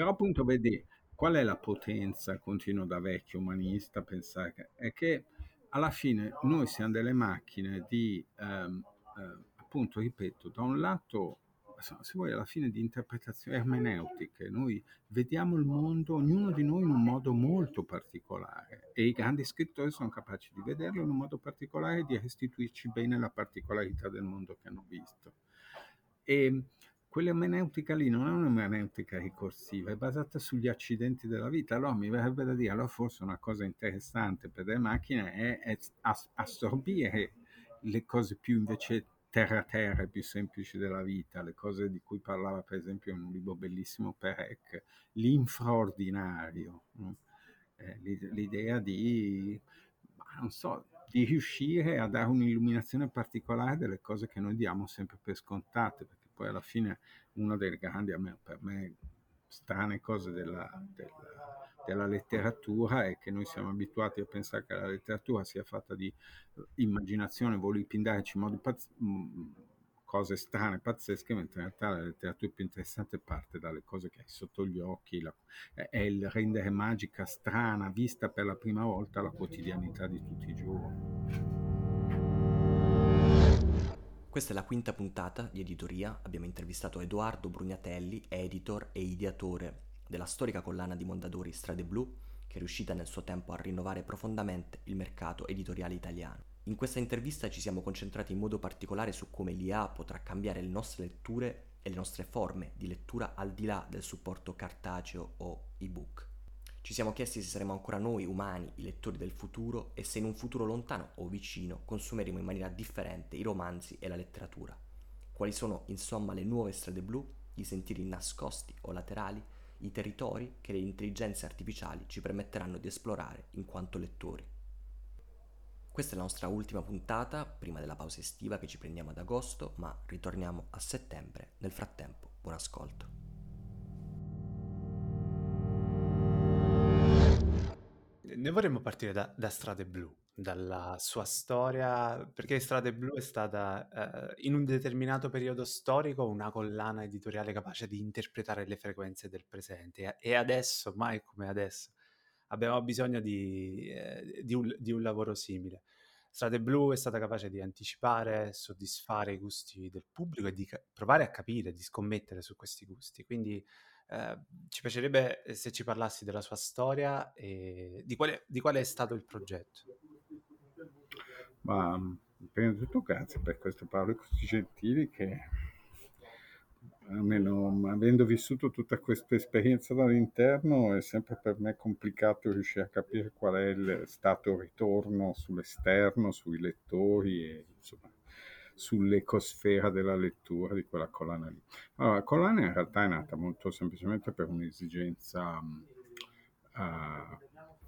Però appunto vedi, qual è la potenza, continuo da vecchio umanista pensare, è che alla fine noi siamo delle macchine di, ehm, eh, appunto, ripeto, da un lato se vuoi, alla fine di interpretazioni ermeneutiche, noi vediamo il mondo, ognuno di noi in un modo molto particolare e i grandi scrittori sono capaci di vederlo in un modo particolare e di restituirci bene la particolarità del mondo che hanno visto. E quell'ermeneutica lì non è un'ermeneutica ricorsiva, è basata sugli accidenti della vita. Allora mi verrebbe da dire, allora forse una cosa interessante per le macchine è, è assorbire le cose più invece terra-terra più semplici della vita, le cose di cui parlava per esempio in un libro bellissimo Perec, l'infraordinario, no? eh, l'idea di, non so, di riuscire a dare un'illuminazione particolare delle cose che noi diamo sempre per scontate, poi alla fine una delle grandi, per me, strane cose della, della della letteratura è che noi siamo abituati a pensare che la letteratura sia fatta di eh, immaginazione, voli pindarci in modi pazz- mm, cose strane, pazzesche, mentre in realtà la letteratura più interessante parte dalle cose che hai sotto gli occhi, la, è il rendere magica, strana, vista per la prima volta la quotidianità di tutti i giorni. Questa è la quinta puntata di Editoria. Abbiamo intervistato Edoardo Brugnatelli, editor e ideatore della storica collana di Mondadori Strade Blu, che è riuscita nel suo tempo a rinnovare profondamente il mercato editoriale italiano. In questa intervista ci siamo concentrati in modo particolare su come l'IA potrà cambiare le nostre letture e le nostre forme di lettura al di là del supporto cartaceo o ebook. Ci siamo chiesti se saremo ancora noi umani, i lettori del futuro, e se in un futuro lontano o vicino consumeremo in maniera differente i romanzi e la letteratura. Quali sono insomma le nuove strade blu, i sentieri nascosti o laterali i territori che le intelligenze artificiali ci permetteranno di esplorare in quanto lettori. Questa è la nostra ultima puntata, prima della pausa estiva che ci prendiamo ad agosto, ma ritorniamo a settembre. Nel frattempo, buon ascolto. Ne vorremmo partire da, da Strade Blu dalla sua storia, perché Strade Blu è stata eh, in un determinato periodo storico una collana editoriale capace di interpretare le frequenze del presente e adesso, mai come adesso, abbiamo bisogno di, eh, di, un, di un lavoro simile. Strade Blu è stata capace di anticipare, soddisfare i gusti del pubblico e di ca- provare a capire, di scommettere su questi gusti. Quindi eh, ci piacerebbe se ci parlassi della sua storia e di quale, di quale è stato il progetto. Ma prima di tutto grazie per queste parole così gentili che almeno avendo vissuto tutta questa esperienza dall'interno è sempre per me complicato riuscire a capire qual è il stato ritorno sull'esterno, sui lettori e insomma sull'ecosfera della lettura di quella collana lì. Allora, la collana in realtà è nata molto semplicemente per un'esigenza uh,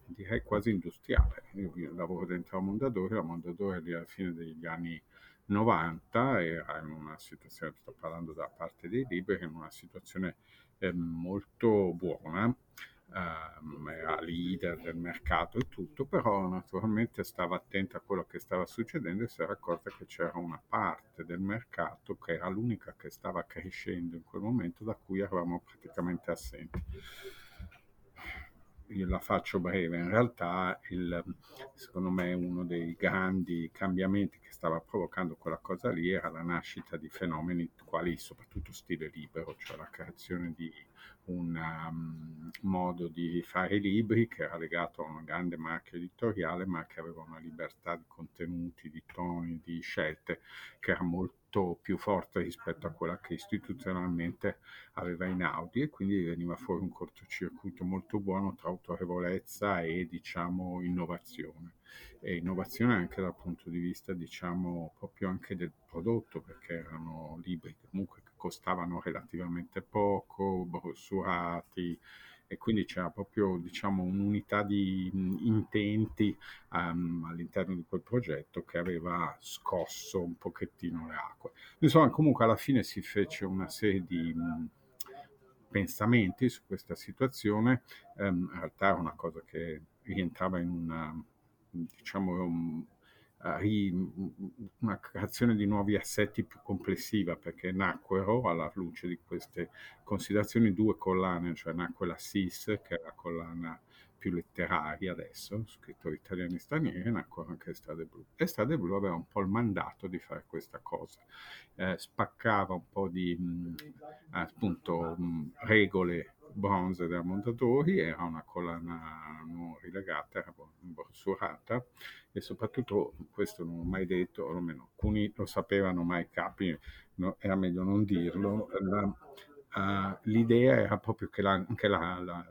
direi quasi industriale. Io lavoro dentro la Mondadori, la Mondadori lì alla fine degli anni 90 era in una situazione, sto parlando da parte dei libri, in una situazione eh, molto buona, era leader del mercato e tutto, però naturalmente stava attenta a quello che stava succedendo e si era accorta che c'era una parte del mercato che era l'unica che stava crescendo in quel momento da cui eravamo praticamente assenti. Io la faccio breve, in realtà il, secondo me uno dei grandi cambiamenti che stava provocando quella cosa lì era la nascita di fenomeni quali soprattutto stile libero, cioè la creazione di un um, modo di fare libri che era legato a una grande marca editoriale ma che aveva una libertà di contenuti, di toni, di scelte che era molto molto più forte rispetto a quella che istituzionalmente aveva in Audi e quindi veniva fuori un cortocircuito molto buono tra autorevolezza e diciamo innovazione. E innovazione anche dal punto di vista diciamo proprio anche del prodotto perché erano libri comunque che costavano relativamente poco, brossurati e quindi c'era proprio diciamo, un'unità di intenti um, all'interno di quel progetto che aveva scosso un pochettino le acque. Insomma, comunque alla fine si fece una serie di mh, pensamenti su questa situazione, um, in realtà era una cosa che rientrava in una, diciamo, una creazione di nuovi assetti più complessiva perché nacquero alla luce di queste considerazioni due collane, cioè nacque la SIS che è la collana più letteraria adesso, scrittori italiani e stranieri, nacque anche Strade Blu. E Strade Blu aveva un po' il mandato di fare questa cosa, eh, spaccava un po' di mh, appunto mh, regole bronze della Mondadori, era una collana non rilegata, borsurata e soprattutto, questo non ho mai detto, almeno alcuni lo sapevano ma i capi, no, era meglio non dirlo, la, uh, l'idea era proprio che la, anche la, la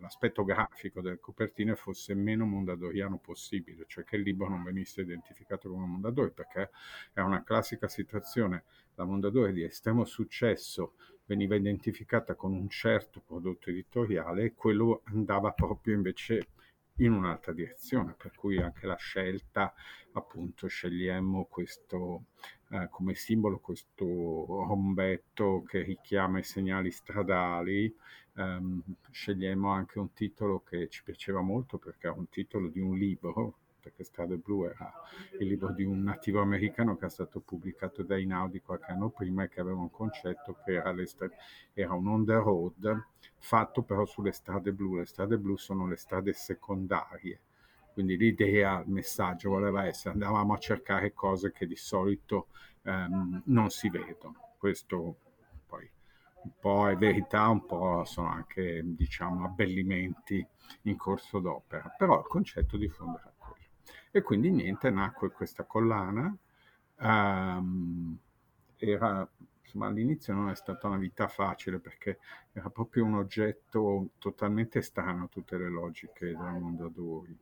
l'aspetto grafico delle copertine fosse meno mondadoriano possibile, cioè che il libro non venisse identificato come Mondadori, perché è una classica situazione, la Mondadori di estremo successo veniva identificata con un certo prodotto editoriale e quello andava proprio invece in un'altra direzione, per cui anche la scelta, appunto, scegliemmo questo eh, come simbolo, questo rombetto che richiama i segnali stradali, ehm, scegliemmo anche un titolo che ci piaceva molto perché è un titolo di un libro, perché Strade Blu era il libro di un nativo americano che è stato pubblicato da Inaudi qualche anno prima e che aveva un concetto che era, era un on the road fatto però sulle strade blu. Le strade blu sono le strade secondarie, quindi l'idea, il messaggio voleva essere andavamo a cercare cose che di solito ehm, non si vedono. Questo poi un po' è verità, un po' sono anche diciamo abbellimenti in corso d'opera, però il concetto di fondo era. E quindi niente, nacque questa collana. Um, era, insomma, all'inizio non è stata una vita facile perché era proprio un oggetto totalmente strano a tutte le logiche del Mondadori,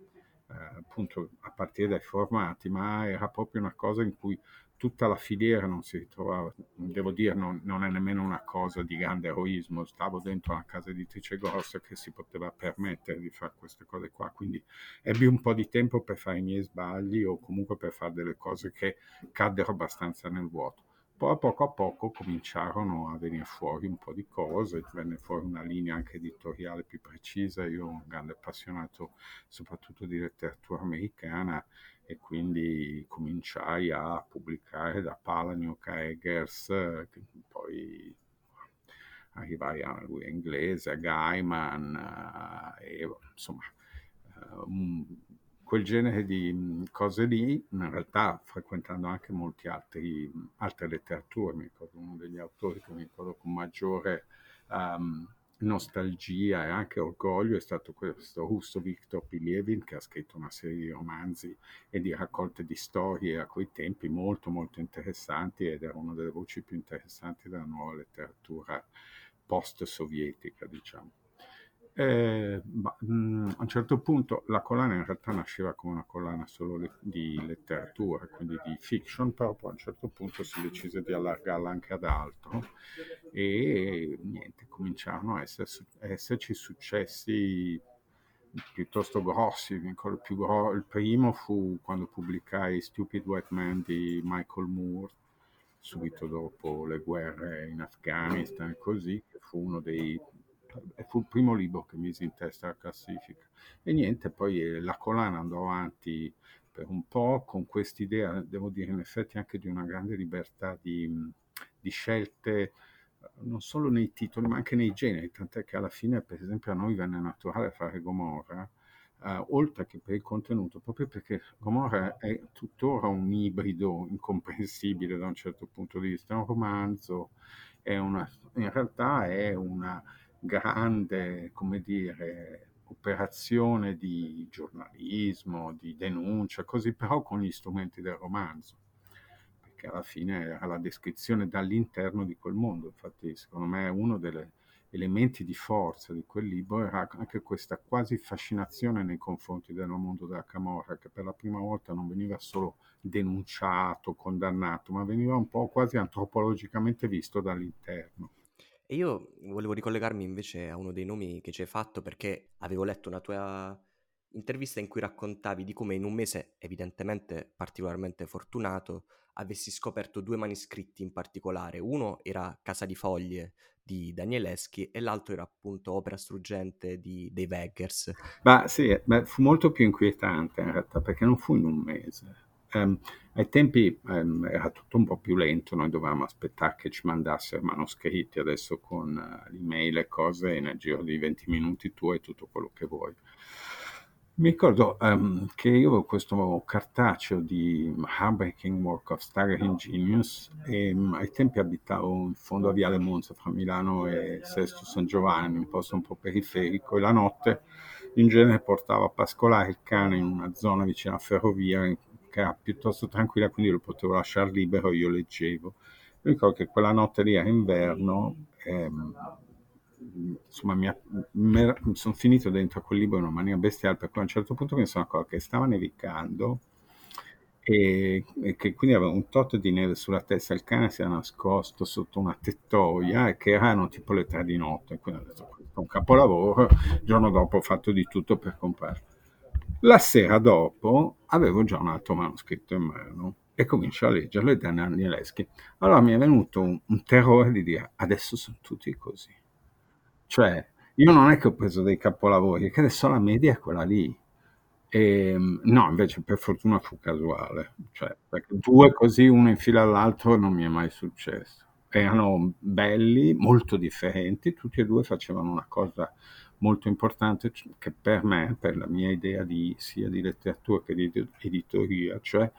eh, appunto a partire dai formati, ma era proprio una cosa in cui tutta la filiera non si ritrovava, devo dire non, non, è nemmeno una cosa di grande eroismo, stavo dentro una casa editrice grossa che si poteva permettere di fare queste cose qua, quindi ebbi un po' di tempo per fare i miei sbagli o comunque per fare delle cose che caddero abbastanza nel vuoto. Poi a poco a poco cominciarono a venire fuori un po' di cose, venne fuori una linea anche editoriale più precisa, io un grande appassionato soprattutto di letteratura americana e quindi cominciai a pubblicare da Palahniuk a Eggers, poi arrivai a lui inglese, a Gaiman, e, insomma, um, quel genere di cose lì, in realtà frequentando anche molte altre letterature, mi ricordo uno degli autori che mi ricordo con maggiore um, nostalgia e anche orgoglio è stato questo russo Viktor Pilievin che ha scritto una serie di romanzi e di raccolte di storie a quei tempi molto molto interessanti ed era una delle voci più interessanti della nuova letteratura post-sovietica, diciamo. Eh, ma, mh, mm, a un certo punto la collana in realtà nasceva come una collana solo le, di letteratura, quindi di fiction, però poi a un certo punto si decise di allargarla anche ad altro e niente, cominciarono a, essere, a esserci successi piuttosto grossi. Gro- il primo fu quando pubblicai Stupid White Man di Michael Moore, subito dopo le guerre in Afghanistan e così, che fu uno dei fu il primo libro che misi in testa alla classifica. E niente, poi eh, la collana andò avanti per un po' con quest'idea, devo dire, in effetti anche di una grande libertà di, di scelte eh, non solo nei titoli ma anche nei generi, tant'è che alla fine per esempio a noi venne naturale fare Gomorra, eh, oltre che per il contenuto, proprio perché Gomorra è tuttora un ibrido incomprensibile da un certo punto di vista, è un romanzo, è una, in realtà è una grande, come dire, operazione di giornalismo, di denuncia, così però con gli strumenti del romanzo, perché alla fine era la descrizione dall'interno di quel mondo. Infatti, secondo me, uno degli elementi di forza di quel libro era anche questa quasi fascinazione nei confronti del mondo della Camorra, che per la prima volta non veniva solo denunciato, condannato, ma veniva un po' quasi antropologicamente visto dall'interno. E io volevo ricollegarmi invece a uno dei nomi che ci hai fatto perché avevo letto una tua intervista in cui raccontavi di come in un mese evidentemente particolarmente fortunato avessi scoperto due manoscritti in particolare. Uno era Casa di Foglie di Danieleschi e l'altro era appunto Opera struggente di, dei Veggers. Ma sì, beh, fu molto più inquietante in realtà perché non fu in un mese. Um, ai tempi um, era tutto un po' più lento, noi dovevamo aspettare che ci mandassero manoscritti, adesso con uh, l'email e cose, nel giro di 20 minuti tu hai tutto quello che vuoi. Mi ricordo um, che io avevo questo cartaceo di Heartbreaking Work of Staggering Genius e um, ai tempi abitavo in fondo a Viale Monza fra Milano e Sesto San Giovanni, un posto un po' periferico e la notte in genere portavo a pascolare il cane in una zona vicino alla ferrovia era piuttosto tranquilla, quindi lo potevo lasciare libero, io leggevo. Mi ricordo che quella notte lì era inverno, ehm, insomma, mi, mi, sono finito dentro quel libro in una maniera bestiale, perché a un certo punto mi sono accorto che stava nevicando e, e, che quindi aveva un tot di neve sulla testa, il cane si era nascosto sotto una tettoia e che erano tipo le tre di notte, quindi ho detto questo è un capolavoro, il giorno dopo ho fatto di tutto per comprarlo. La sera dopo avevo già un altro manoscritto in mano e comincio a leggerlo ed è Danieleschi. Allora mi è venuto un, un terrore di dire adesso sono tutti così cioè, io non è che ho preso dei capolavori, è che adesso la media è quella lì. E, ehm, no, invece per fortuna fu casuale, cioè, due così, uno in fila all'altro, non mi è mai successo. Erano belli, molto differenti, tutti e due facevano una cosa molto importante che per me, per la mia idea di, sia di letteratura che di editoria, cioè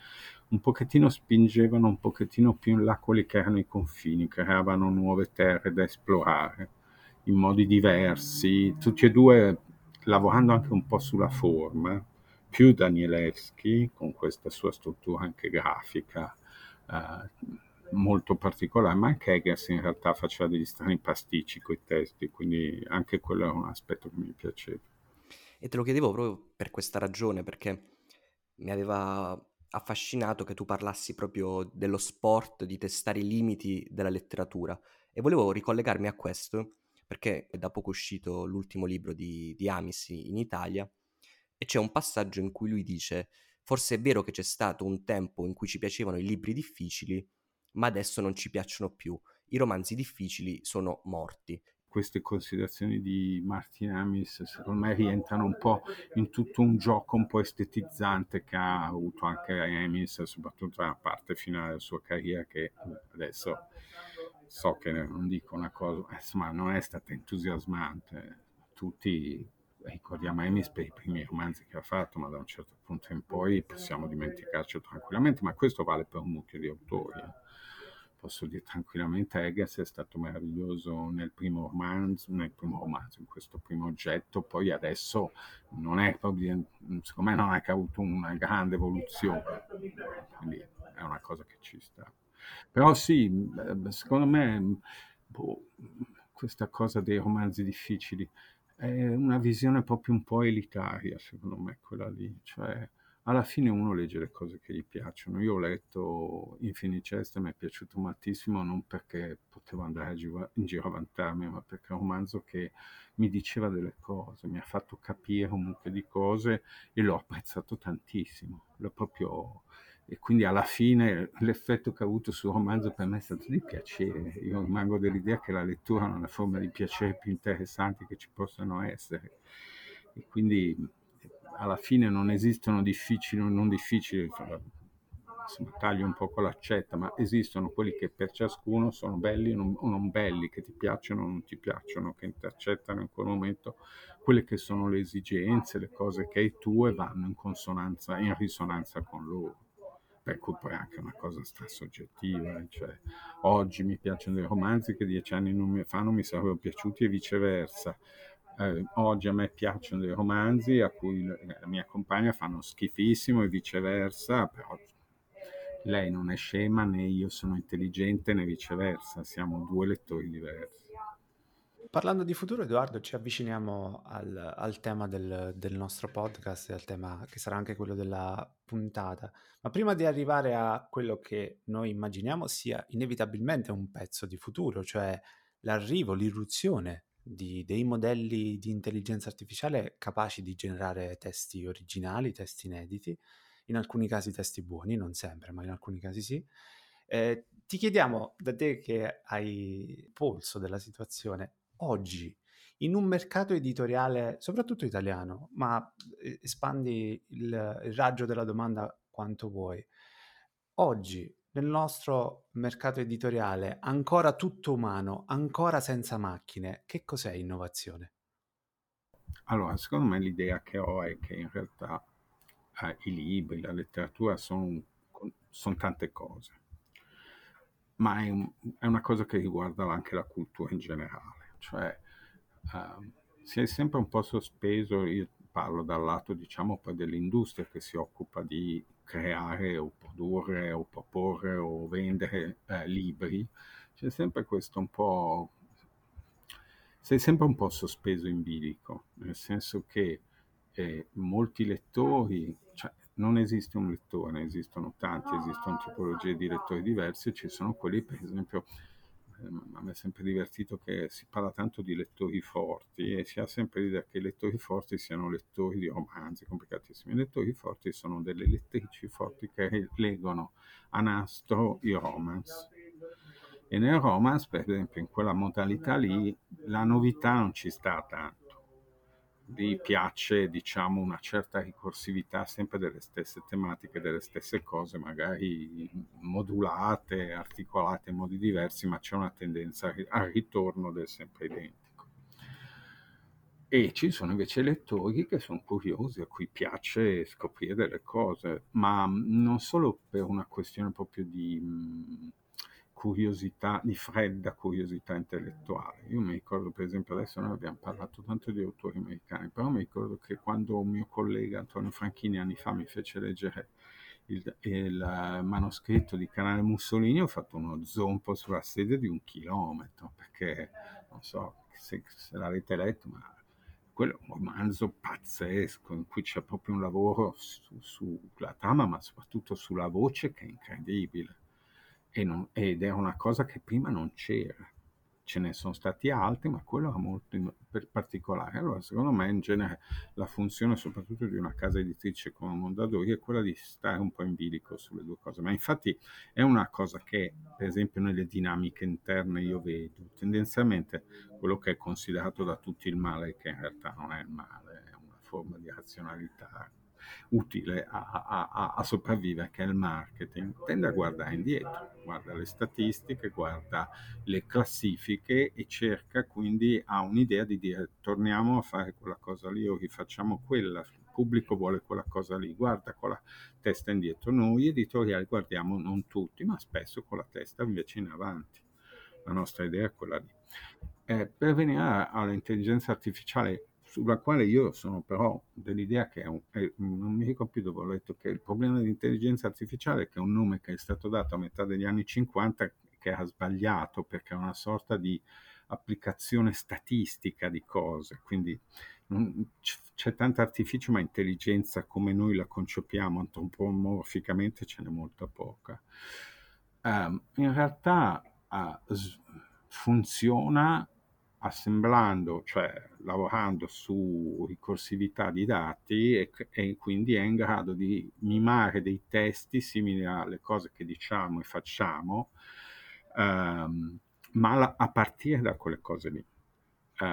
un pochettino spingevano un pochettino più in là quelli che erano i confini, creavano nuove terre da esplorare in modi diversi, tutti e due lavorando anche un po' sulla forma, più Danielewski con questa sua struttura anche grafica eh, molto particolare, ma anche Eggers in realtà faceva degli strani pasticci con i testi, quindi anche quello è un aspetto che mi piaceva. E te lo chiedevo proprio per questa ragione, perché mi aveva affascinato che tu parlassi proprio dello sport, di testare i limiti della letteratura e volevo ricollegarmi a questo perché è da poco uscito l'ultimo libro di, di Amis in Italia e c'è un passaggio in cui lui dice forse è vero che c'è stato un tempo in cui ci piacevano i libri difficili, ma adesso non ci piacciono più. I romanzi difficili sono morti. Queste considerazioni di Martin Amis secondo me rientrano un po' in tutto un gioco un po' estetizzante che ha avuto anche Amis, soprattutto nella parte finale della sua carriera che adesso so che non dico una cosa, insomma non è stata entusiasmante. Tutti ricordiamo Emis per i primi romanzi che ha fatto, ma da un certo punto in poi possiamo dimenticarci tranquillamente, ma questo vale per un mucchio di autori. Eh. Posso dire tranquillamente Eggers è stato meraviglioso nel primo romanzo, nel primo romanzo, in questo primo oggetto, poi adesso non è proprio, secondo me non è che ha avuto una grande evoluzione, quindi è una cosa che ci sta. Però sì, secondo me boh, questa cosa dei romanzi difficili è una visione proprio un po' elitaria, secondo me, quella lì. Cioè, alla fine uno legge le cose che gli piacciono. Io ho letto Infinite Jest, mi è piaciuto moltissimo, non perché potevo andare in giro a vantarmi, ma perché è un romanzo che mi diceva delle cose, mi ha fatto capire un mucchio di cose e l'ho apprezzato tantissimo. L'ho proprio e quindi alla fine l'effetto che ha avuto sul romanzo per me è stato di piacere. Io rimango dell'idea che la lettura è una forma di piacere più interessante che ci possano essere. E quindi alla fine non esistono difficili o non difficili, insomma, taglio un po' con l'accetta, ma esistono quelli che per ciascuno sono belli o non, belli, che ti piacciono o non ti piacciono, che intercettano in quel momento quelle che sono le esigenze, le cose che hai tu e vanno in consonanza, in risonanza con loro per cui poi è anche una cosa soggettiva, cioè oggi mi piacciono dei romanzi che dieci anni non mi sarebbero piaciuti e viceversa. Eh, oggi a me piacciono dei romanzi a cui la mia compagna fanno schifissimo e viceversa, però lei non è scema né io sono intelligente né viceversa, siamo due lettori diversi. Parlando di futuro, Edoardo, ci avviciniamo al, al tema del, del, nostro podcast e al tema che sarà anche quello della puntata. Ma prima di arrivare a quello che noi immaginiamo sia inevitabilmente un pezzo di futuro, cioè l'arrivo, l'irruzione di, dei modelli di intelligenza artificiale capaci di generare testi originali, testi inediti, in alcuni casi testi buoni, non sempre, ma in alcuni casi sì. Eh, ti chiediamo da te che hai polso della situazione, oggi in un mercato editoriale, soprattutto italiano, ma espandi il, il raggio della domanda quanto vuoi, oggi nel nostro mercato editoriale ancora tutto umano, ancora senza macchine, che cos'è innovazione? Allora, secondo me l'idea che ho è che in realtà eh, i libri, la letteratura sono son tante cose, ma è, un, è, una cosa che riguarda anche la cultura in generale, cioè eh, si è sempre un po' sospeso, io parlo dal lato diciamo poi dell'industria che si occupa di creare o produrre o proporre o vendere eh, libri, c'è sempre questo un po'... sei sempre un po' sospeso in bilico, nel senso che eh, molti lettori, cioè non esiste un lettore, esistono tanti, esistono tipologie di lettori diversi, ci sono quelli per esempio a me è sempre divertito che si parla tanto di lettori forti e si ha sempre l'idea che i lettori forti siano lettori di romanzi complicatissimi. I lettori forti sono delle lettrici forti che leggono a nastro i romance. E nel romance, per esempio, in quella modalità lì, la novità non ci sta tanto vi piace diciamo una certa ricorsività sempre delle stesse tematiche, delle stesse cose, magari modulate, articolate in modi diversi, ma c'è una tendenza al ritorno del sempre identico. E ci sono invece lettori che sono curiosi, a cui piace scoprire delle cose, ma non solo per una questione proprio di curiosità, di fredda curiosità intellettuale. Io mi ricordo, per esempio, adesso noi abbiamo parlato tanto di autori americani, però mi ricordo che quando un mio collega Antonio Franchini anni fa mi fece leggere il, il manoscritto di Canale Mussolini, ho fatto uno zompo sulla sede di un chilometro, perché non so se, se l'avete letto, ma quello è un romanzo pazzesco in cui c'è proprio un lavoro sulla su trama, ma soprattutto sulla voce che è incredibile e non, ed era una cosa che prima non c'era. Ce ne sono stati altri, ma quello era molto in, particolare. Allora, secondo me, in genere, la funzione soprattutto di una casa editrice come Mondadori è quella di stare un po' in bilico sulle due cose. Ma infatti è una cosa che, per esempio, nelle dinamiche interne io vedo. Tendenzialmente quello che è considerato da tutti il male, che in realtà non è il male, è una forma di razionalità utile a, a, a, sopravvivere, che è il marketing, tende a guardare indietro, guarda le statistiche, guarda le classifiche e cerca quindi, ha un'idea di dire torniamo a fare quella cosa lì o rifacciamo quella, il pubblico vuole quella cosa lì, guarda con la testa indietro. Noi editoriali guardiamo non tutti, ma spesso con la testa invece in avanti. La nostra idea è quella lì. Eh, per venire all'intelligenza artificiale sulla quale io sono però dell'idea che è un, è, non mi ricordo più dove ho letto che il problema dell'intelligenza artificiale che è un nome che è stato dato a metà degli anni 50 che ha sbagliato perché è una sorta di applicazione statistica di cose, quindi non, c'è tanta artificio ma intelligenza come noi la concepiamo antropomorficamente ce n'è molta poca. Um, in realtà uh, funziona assemblando, cioè lavorando su ricorsività di dati e, e, quindi è in grado di mimare dei testi simili alle cose che diciamo e facciamo, ehm, ma la, a partire da quelle cose lì. Eh,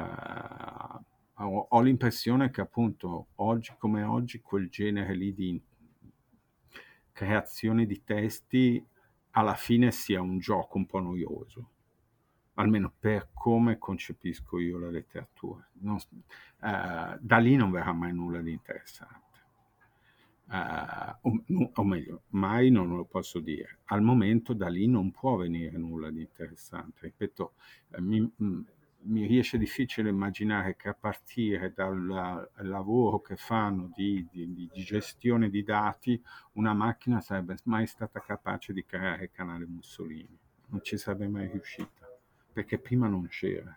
ho, ho, l'impressione che appunto oggi come oggi quel genere lì di creazione di testi alla fine sia un gioco un po' noioso almeno per come concepisco io la letteratura. Non, uh, da lì non verrà mai nulla di interessante. Uh, o, o, meglio, mai non lo posso dire. Al momento da lì non può venire nulla di interessante. Ripeto, eh, mi, mi, riesce difficile immaginare che a partire dal lavoro che fanno di, di, di, gestione di dati, una macchina sarebbe mai stata capace di creare il canale Mussolini. Non ci sarebbe mai riuscita perché prima non c'era.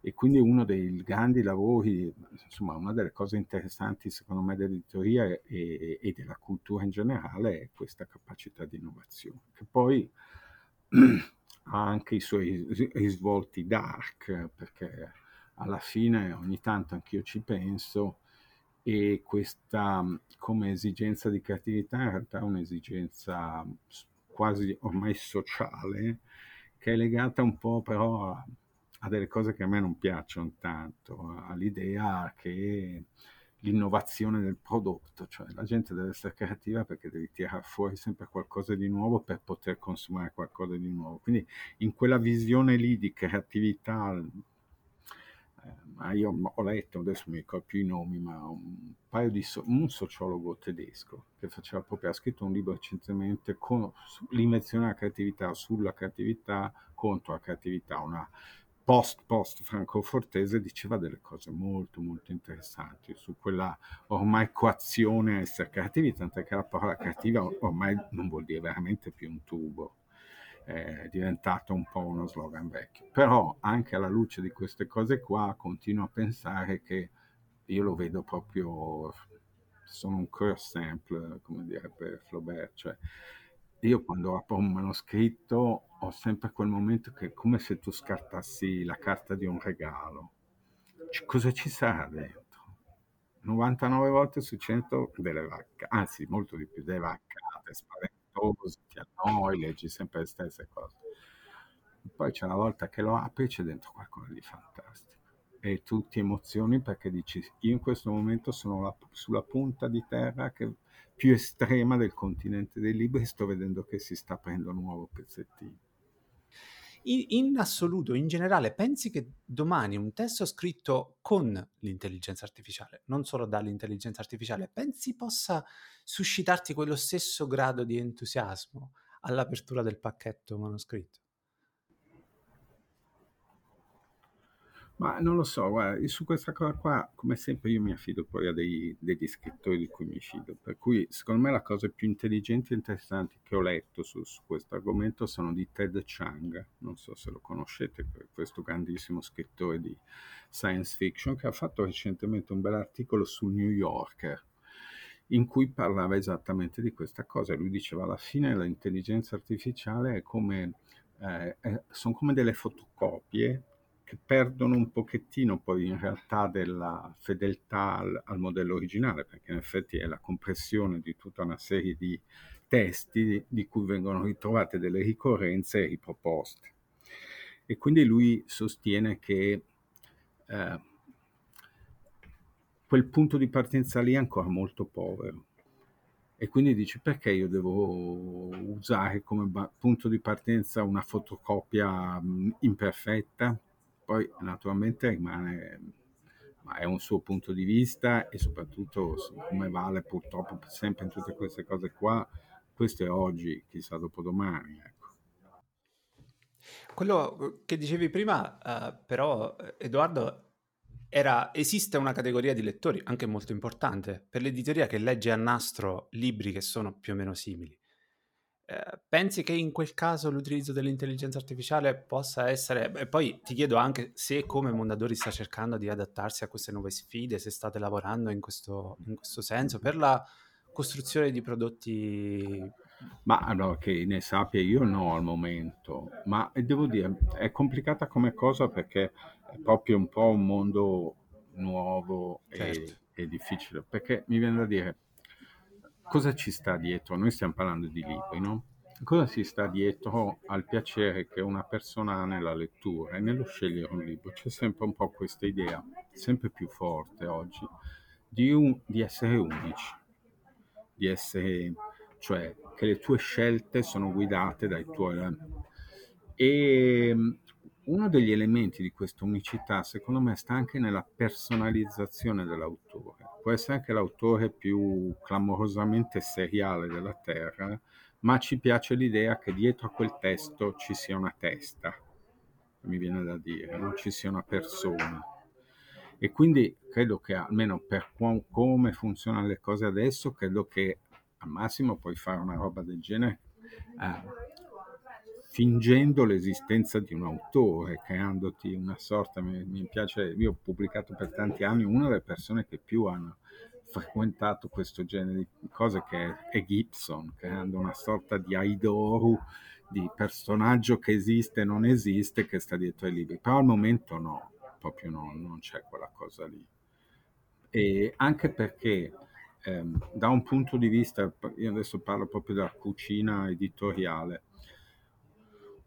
E quindi uno dei grandi lavori, insomma, una delle cose interessanti secondo me dell'editoria e, e della cultura in generale è questa capacità di innovazione, che poi ha anche i suoi risvolti dark, perché alla fine ogni tanto anch'io ci penso e questa come esigenza di creatività in realtà è un'esigenza quasi ormai sociale che è legata un po' però a, a, delle cose che a me non piacciono tanto, all'idea che l'innovazione del prodotto, cioè la gente deve essere creativa perché devi tirare fuori sempre qualcosa di nuovo per poter consumare qualcosa di nuovo. Quindi in quella visione lì di creatività, eh, io ho letto, adesso mi ricordo più i nomi, ma un paio di so- un sociologo tedesco che faceva proprio, ha scritto un libro recentemente con l'invenzione della creatività, sulla creatività contro la creatività, una post post francofortese diceva delle cose molto molto interessanti su quella ormai coazione a essere creativi, tant'è che la parola creativa ormai non vuol dire veramente più un tubo, è diventato un po' uno slogan vecchio. Però anche alla luce di queste cose qua continuo a pensare che io lo vedo proprio, sono un curse sample, come direbbe Flaubert, cioè io quando apro un manoscritto ho sempre quel momento che è come se tu scartassi la carta di un regalo. C- cosa ci sarà dentro? 99 volte su 100 delle vaccate, anzi molto di più delle vaccate, spaventose, ti annoi, leggi sempre le stesse cose. Poi c'è una volta che lo apri c'è dentro qualcosa di fantastico e tu ti emozioni perché dici io in questo momento sono la, sulla punta di terra che più estrema del continente dei libri e sto vedendo che si sta aprendo un nuovo pezzettino. In, in, assoluto, in generale, pensi che domani un testo scritto con l'intelligenza artificiale, non solo dall'intelligenza artificiale, pensi possa suscitarti quello stesso grado di entusiasmo all'apertura del pacchetto manoscritto? Ma non lo so, guarda, su questa cosa qua, come sempre, io mi affido poi a dei, degli scrittori di cui mi fido. Per cui, secondo me, le cose più intelligenti e interessanti che ho letto su, su questo argomento sono di Ted Chiang. Non so se lo conoscete, questo grandissimo scrittore di science fiction che ha fatto recentemente un bel articolo sul New Yorker in cui parlava esattamente di questa cosa. Lui diceva alla fine l'intelligenza artificiale è come, eh, sono come delle fotocopie che perdono un pochettino poi in realtà della fedeltà al, al, modello originale, perché in effetti è la compressione di tutta una serie di testi di, cui vengono ritrovate delle ricorrenze e riproposte. E quindi lui sostiene che eh, quel punto di partenza lì è ancora molto povero. E quindi dice perché io devo usare come punto di partenza una fotocopia imperfetta? Poi naturalmente rimane, ma è un suo punto di vista e soprattutto come vale purtroppo sempre in tutte queste cose qua, questo è oggi, chissà dopodomani. Ecco. Quello che dicevi prima, uh, però, Edoardo, era, esiste una categoria di lettori, anche molto importante, per l'editoria che legge a nastro libri che sono più o meno simili. Eh, pensi che in quel caso l'utilizzo dell'intelligenza artificiale possa essere... E poi ti chiedo anche se come Mondadori sta cercando di adattarsi a queste nuove sfide, se state lavorando in questo, in questo senso, per la costruzione di prodotti... Ma allora che ne sappia io no al momento, ma devo dire, è complicata come cosa perché è proprio un po' un mondo nuovo certo. e, e difficile, perché mi viene da dire cosa ci sta dietro? Noi stiamo parlando di libri, no? Cosa si sta dietro al piacere che una persona ha nella lettura e nello scegliere un libro? C'è sempre un po' questa idea, sempre più forte oggi, di, un, di essere unici, di essere, cioè che le tue scelte sono guidate dai tuoi... E uno degli elementi di questa unicità, secondo me, sta anche nella personalizzazione dell'autore. Può essere anche l'autore più clamorosamente seriale della Terra, ma ci piace l'idea che dietro a quel testo ci sia una testa, mi viene da dire, non ci sia una persona. E quindi credo che almeno per come funzionano le cose adesso, credo che al massimo puoi fare una roba del genere eh, fingendo l'esistenza di un autore, creandoti una sorta, mi, mi, piace, io ho pubblicato per tanti anni, una delle persone che più hanno frequentato questo genere di cose che è Gibson, creando una sorta di Aidoru, di personaggio che esiste e non esiste, che sta dietro ai libri, però al momento no, proprio no, non c'è quella cosa lì. E anche perché ehm, da un punto di vista, io adesso parlo proprio della cucina editoriale,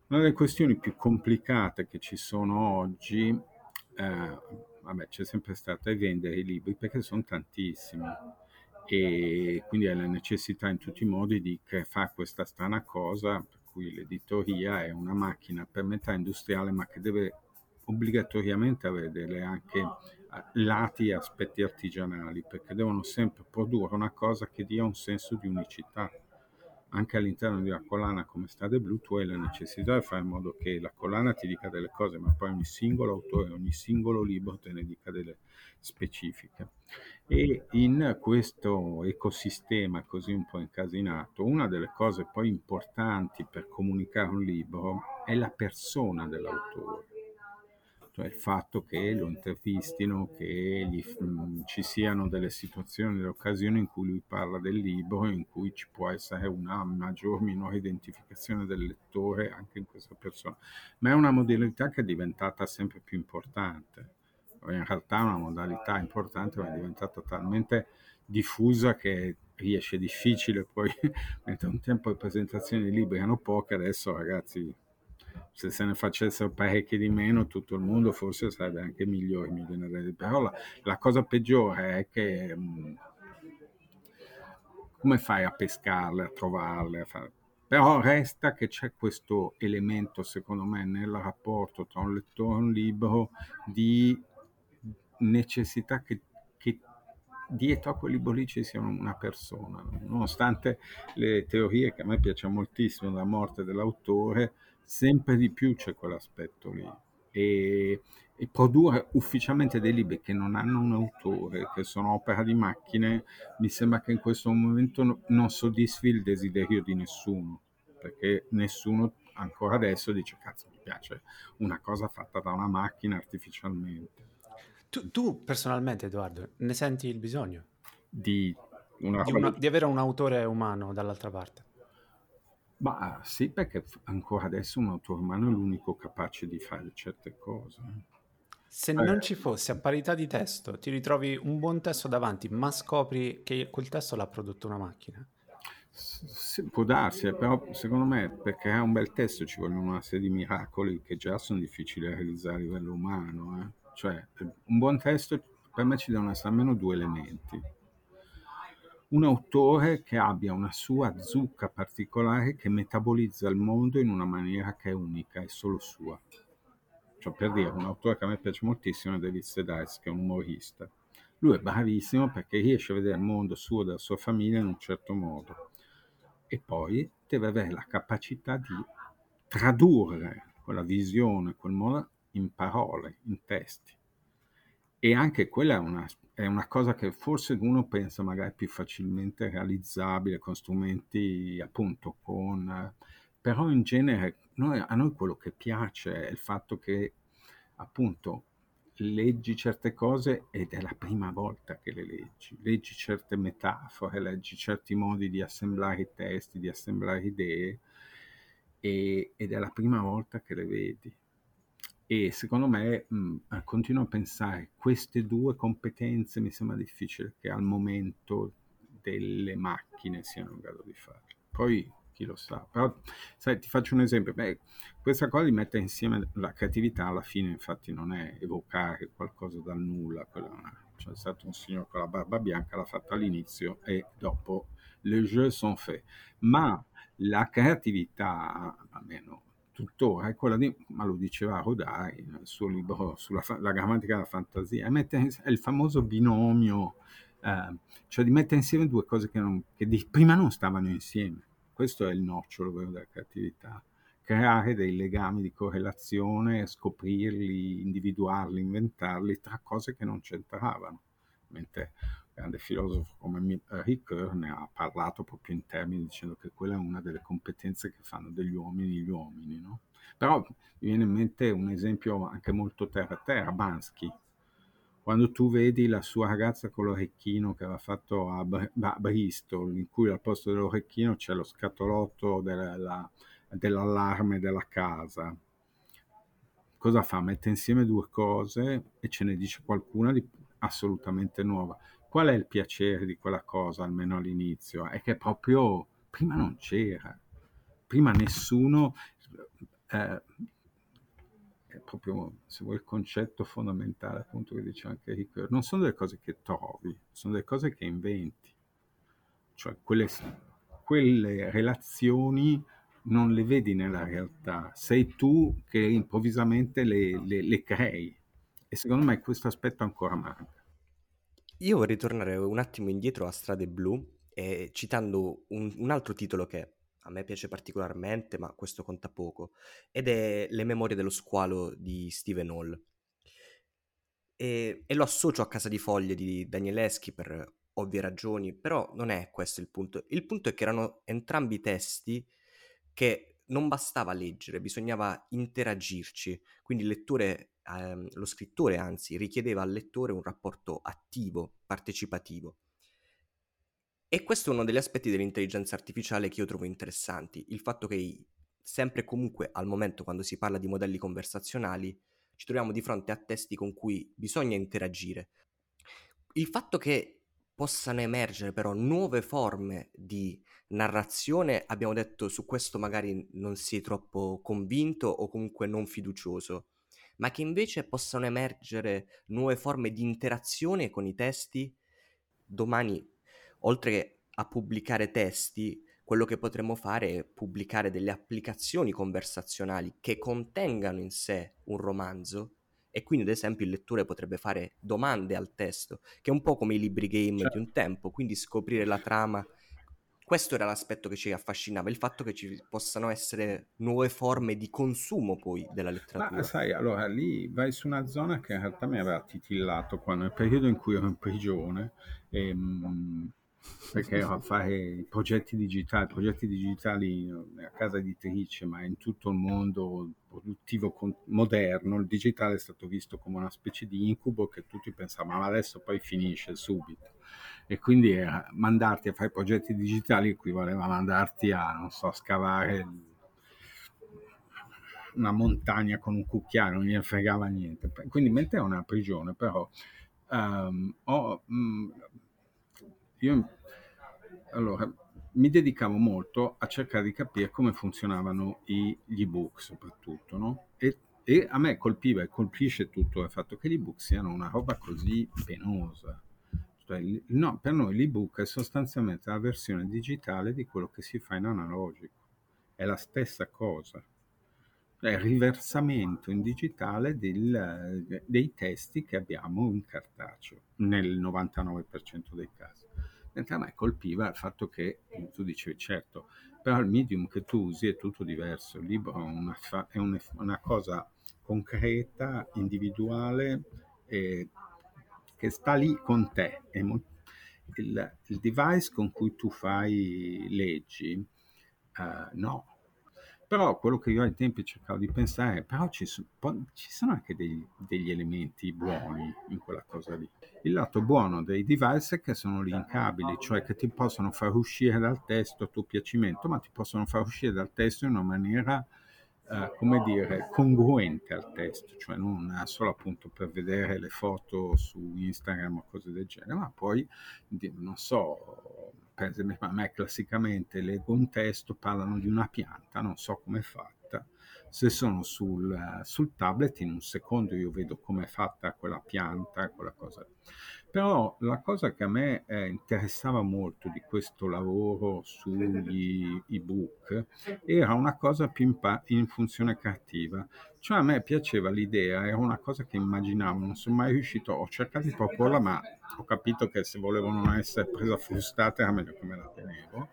una delle questioni più complicate che ci sono oggi, eh, vabbè, c'è sempre stata è vendere i libri perché sono tantissimi. E quindi hai la necessità in tutti i modi di fare questa strana cosa per cui l'editoria è una macchina per metà industriale ma che deve obbligatoriamente avere anche lati e aspetti artigianali perché devono sempre produrre una cosa che dia un senso di unicità anche all'interno di una collana come Strade Blu tu hai la necessità di fare in modo che la collana ti dica delle cose, ma poi ogni singolo autore, ogni singolo libro te ne dica delle specifiche. E in questo ecosistema così un po' incasinato, una delle cose poi importanti per comunicare un libro è la persona dell'autore cioè il fatto che lo intervistino, che gli, mh, ci siano delle situazioni, delle occasioni in cui lui parla del libro, in cui ci può essere una maggior o minore identificazione del lettore anche in questa persona. Ma è una modalità che è diventata sempre più importante. In realtà è una modalità importante, ma è diventata talmente diffusa che riesce difficile poi, mentre un tempo le presentazioni di libri erano poche, adesso ragazzi se se ne facessero parecchi di meno tutto il mondo forse sarebbe anche migliore, mi però la, la, cosa peggiore è che mh, mm, come fai a pescarle, a trovarle, a fare... però resta che c'è questo elemento secondo me nel rapporto tra un lettore e un libro di necessità che, che dietro a quel libro lì ci sia una persona, nonostante le teorie che a me piacciono moltissimo della morte dell'autore, sempre di più c'è quell'aspetto lì. E, e, produrre ufficialmente dei libri che non hanno un autore, che sono opera di macchine, mi sembra che in questo momento non soddisfi il desiderio di nessuno, perché nessuno ancora adesso dice cazzo mi piace una cosa fatta da una macchina artificialmente. Tu, tu personalmente Edoardo ne senti il bisogno? Di, una di, una, di avere un autore umano dall'altra parte? Ma sì, perché ancora adesso un autore umano è l'unico capace di fare certe cose. Se eh. non ci fosse a parità di testo, ti ritrovi un buon testo davanti, ma scopri che quel testo l'ha prodotto una macchina. S- può darsi, eh, però secondo me per creare un bel testo ci vogliono una serie di miracoli che già sono difficili da realizzare a livello umano. Eh. Cioè, un buon testo per me ci devono essere almeno due elementi un autore che abbia una sua zucca particolare che metabolizza il mondo in una maniera che è unica, è solo sua. Cioè, per dire, un autore che a me piace moltissimo è David Sedaris, che è un umorista. Lui è bravissimo perché riesce a vedere il mondo suo e della sua famiglia in un certo modo. E poi deve avere la capacità di tradurre quella visione, quel modo in parole, in testi. E anche quella è una è una cosa che forse uno pensa magari più facilmente realizzabile con strumenti appunto con però in genere noi, a noi quello che piace è il fatto che appunto leggi certe cose ed è la prima volta che le leggi, leggi certe metafore, leggi certi modi di assemblare i testi, di assemblare idee e, ed è la prima volta che le vedi. E secondo me, mh, continuo a pensare, queste due competenze mi sembra difficile che al momento delle macchine siano in grado di fare. Poi chi lo sa. Però, sai, ti faccio un esempio. Beh, questa cosa di mettere insieme la creatività alla fine, infatti, non è evocare qualcosa dal nulla. C'è stato un signore con la barba bianca, l'ha fatta all'inizio e dopo le jeux sont faits. Ma la creatività, almeno tuttora è quella di, ma lo diceva Rodari nel suo libro sulla la grammatica della fantasia, è, mettere, è il famoso binomio, eh, cioè di mettere insieme due cose che, non, che di, prima non stavano insieme. Questo è il nocciolo della creatività, creare dei legami di correlazione, scoprirli, individuarli, inventarli tra cose che non c'entravano. Mentre grande filosofo come Ricoeur ne ha parlato proprio in termini dicendo che quella è una delle competenze che fanno degli uomini gli uomini, no? Però mi viene in mente un esempio anche molto terra-terra, Bansky. Quando tu vedi la sua ragazza con l'orecchino che aveva fatto a, Bristol, in cui al posto dell'orecchino c'è lo scatolotto della, dell'allarme della casa, cosa fa? Mette insieme due cose e ce ne dice qualcuna di assolutamente nuova. Qual è il piacere di quella cosa, almeno all'inizio? È che proprio prima non c'era, prima nessuno... Eh, è proprio, se vuoi, il concetto fondamentale, appunto, che dice anche Ricco, non sono delle cose che trovi, sono delle cose che inventi. Cioè, quelle, quelle relazioni non le vedi nella realtà, sei tu che improvvisamente le, le, le crei. E secondo me questo aspetto ancora manca. Io vorrei tornare un attimo indietro a Strade Blu, eh, citando un, un altro titolo che a me piace particolarmente, ma questo conta poco, ed è Le memorie dello squalo di Steven Hall. E, e, lo associo a Casa di Foglie di Danieleschi per ovvie ragioni, però non è questo il punto. Il punto è che erano entrambi testi che non bastava leggere, bisognava interagirci, quindi il lettore, ehm, lo scrittore anzi richiedeva al lettore un rapporto attivo, partecipativo. E questo è uno degli aspetti dell'intelligenza artificiale che io trovo interessanti, il fatto che sempre e comunque al momento quando si parla di modelli conversazionali ci troviamo di fronte a testi con cui bisogna interagire. Il fatto che possano emergere però nuove forme di narrazione, abbiamo detto su questo magari non si è troppo convinto o comunque non fiducioso, ma che invece possano emergere nuove forme di interazione con i testi, domani oltre a pubblicare testi, quello che potremmo fare è pubblicare delle applicazioni conversazionali che contengano in sé un romanzo e quindi ad esempio il lettore potrebbe fare domande al testo, che è un po' come i libri game certo. di un tempo, quindi scoprire la trama. Questo era l'aspetto che ci affascinava, il fatto che ci possano essere nuove forme di consumo poi della letteratura. Ma sai, allora lì vai su una zona che in realtà mi aveva titillato quando nel periodo in cui ero in prigione ehm, perché a fare progetti digitali, progetti digitali nella casa editrice, ma in tutto il mondo produttivo moderno, il digitale è stato visto come una specie di incubo che tutti pensavano, ma adesso poi finisce subito. E quindi era, mandarti a fare progetti digitali equivaleva a mandarti a, so, scavare una montagna con un cucchiaio, non gliene fregava niente. Quindi mentre è una prigione, però um, ho... Mh, io allora, mi dedicavo molto a cercare di capire come funzionavano gli ebook soprattutto, no? E, e, a me colpiva e colpisce tutto il fatto che gli ebook siano una roba così penosa. Cioè, no, per noi l'ebook è sostanzialmente la versione digitale di quello che si fa in analogico. È la stessa cosa. È il riversamento in digitale del, dei testi che abbiamo in cartaceo, nel 99% dei casi. Mentre a me colpiva il fatto che tu dicevi, certo, però il medium che tu usi è tutto diverso. Il libro è una, è una cosa concreta, individuale, eh, che sta lì con te. Il, il, device con cui tu fai leggi, uh, no, però quello che io ai tempi cercavo di pensare, però ci, so, ci sono anche dei, degli elementi buoni in quella cosa lì. Il lato buono dei device è che sono linkabili, cioè che ti possono far uscire dal testo a tuo piacimento, ma ti possono far uscire dal testo in una maniera, eh, come dire, congruente al testo, cioè non solo appunto per vedere le foto su Instagram o cose del genere, ma poi, non so, per esempio a me classicamente leggo un testo, parlano di una pianta, non so come è fatta, se sono sul, sul tablet in un secondo io vedo come è fatta quella pianta, quella cosa. Però la cosa che a me eh, interessava molto di questo lavoro sugli ebook era una cosa più in, pa- in, funzione creativa. Cioè a me piaceva l'idea, era una cosa che immaginavo, non sono mai riuscito, ho cercato di proporla, ma ho capito che se volevo non essere presa frustata era meglio che me la tenevo.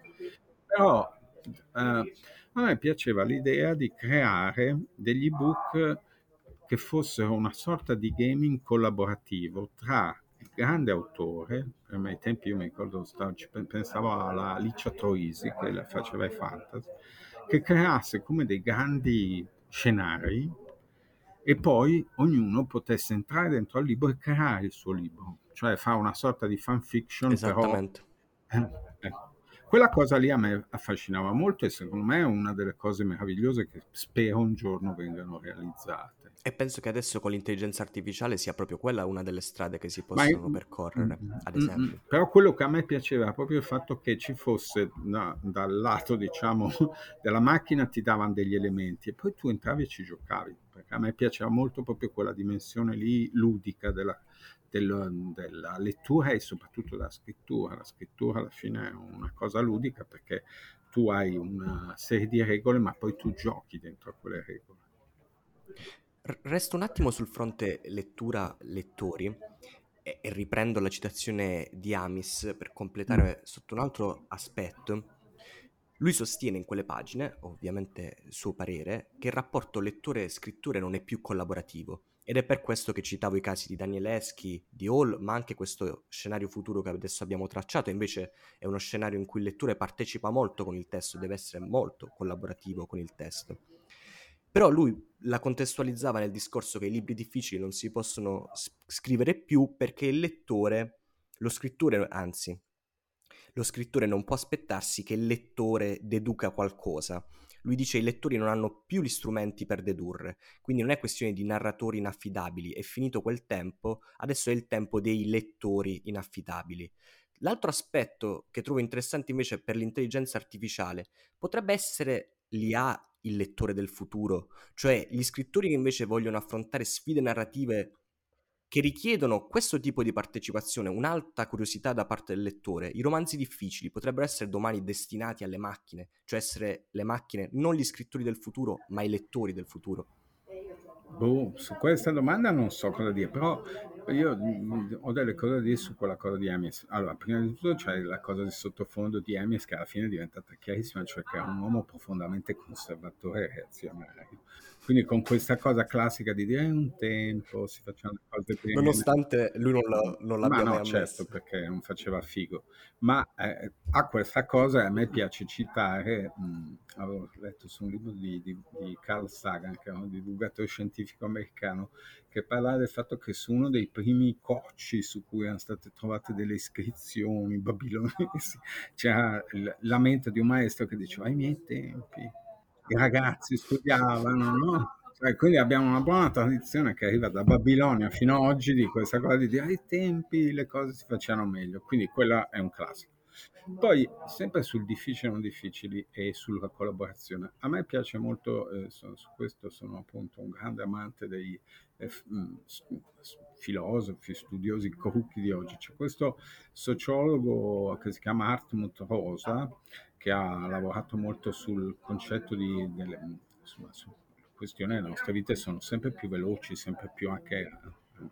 Però eh, a me piaceva l'idea di creare degli ebook che fossero una sorta di gaming collaborativo tra grande autore, me ai tempi io mi ricordo, stavo, pensavo alla Licia Troisi che faceva i fantasy, che creasse come dei grandi scenari e poi ognuno potesse entrare dentro al libro e creare il suo libro, cioè fare una sorta di fanfiction. Esattamente. Però, eh, eh. Quella cosa lì a me affascinava molto e secondo me è una delle cose meravigliose che spero un giorno vengano realizzate. E penso che adesso con l'intelligenza artificiale sia proprio quella una delle strade che si possono percorrere, mm, ad mm, mm. esempio. Però quello che a me piaceva è proprio il fatto che ci fosse no, dal lato, diciamo, della macchina ti davano degli elementi e poi tu entravi e ci giocavi, perché a me piaceva molto proprio quella dimensione lì ludica della, del, della lettura e soprattutto della scrittura. La scrittura alla fine è una cosa ludica perché tu hai una serie di regole ma poi tu giochi dentro a quelle regole. Resto un attimo sul fronte lettura-lettori e, e riprendo la citazione di Amis per completare mm. sotto un altro aspetto. Lui sostiene in quelle pagine, ovviamente suo parere, che il rapporto lettore-scrittore non è più collaborativo ed è per questo che citavo i casi di Danieleschi, di Hall, ma anche questo scenario futuro che adesso abbiamo tracciato, invece è uno scenario in cui il lettore partecipa molto con il testo, deve essere molto collaborativo con il testo. Però lui la contestualizzava nel discorso che i libri difficili non si possono scrivere più perché il lettore, lo scrittore, anzi, lo scrittore non può aspettarsi che il lettore deduca qualcosa. Lui dice che i lettori non hanno più gli strumenti per dedurre, quindi non è questione di narratori inaffidabili, è finito quel tempo, adesso è il tempo dei lettori inaffidabili. L'altro aspetto che trovo interessante invece per l'intelligenza artificiale potrebbe essere l'IA il lettore del futuro, cioè gli scrittori che invece vogliono affrontare sfide narrative che richiedono questo tipo di partecipazione, un'alta curiosità da parte del lettore. I romanzi difficili potrebbero essere domani destinati alle macchine, cioè essere le macchine non gli scrittori del futuro, ma i lettori del futuro. Boh, su questa domanda non so cosa dire, però io ho delle cose da dire su quella cosa di Emis. Allora, prima di tutto c'è la cosa di sottofondo di Emis che alla fine è diventata chiarissima, cioè che è un uomo profondamente conservatore e reazionario. Quindi con questa cosa classica di dire un tempo si facevano le cose bene. Nonostante lui non, la, non l'abbia Ma no, certo, perché non faceva figo. Ma eh, a questa cosa a me piace citare, mh, avevo letto su un libro di, di, di Carl Sagan, che è un divulgatore scientifico americano, che parlava del fatto che su uno dei primi cocci su cui erano state trovate delle iscrizioni babilonesi c'era la mente di un maestro che diceva ai miei tempi i ragazzi studiavano, no? Cioè, quindi abbiamo una buona tradizione che arriva da Babilonia fino ad oggi di questa cosa di dire ai tempi le cose si facevano meglio, quindi quello è un classico. Poi, sempre sul difficile e non difficili e sulla collaborazione, a me piace molto, eh, su, su questo sono appunto un grande amante dei eh, mm, filosofi, studiosi corrutti di oggi. C'è questo sociologo che si chiama Hartmut Rosa, che ha lavorato molto sul concetto di, delle, insomma, su questione, le nostre vite sono sempre più veloci, sempre più anche eh,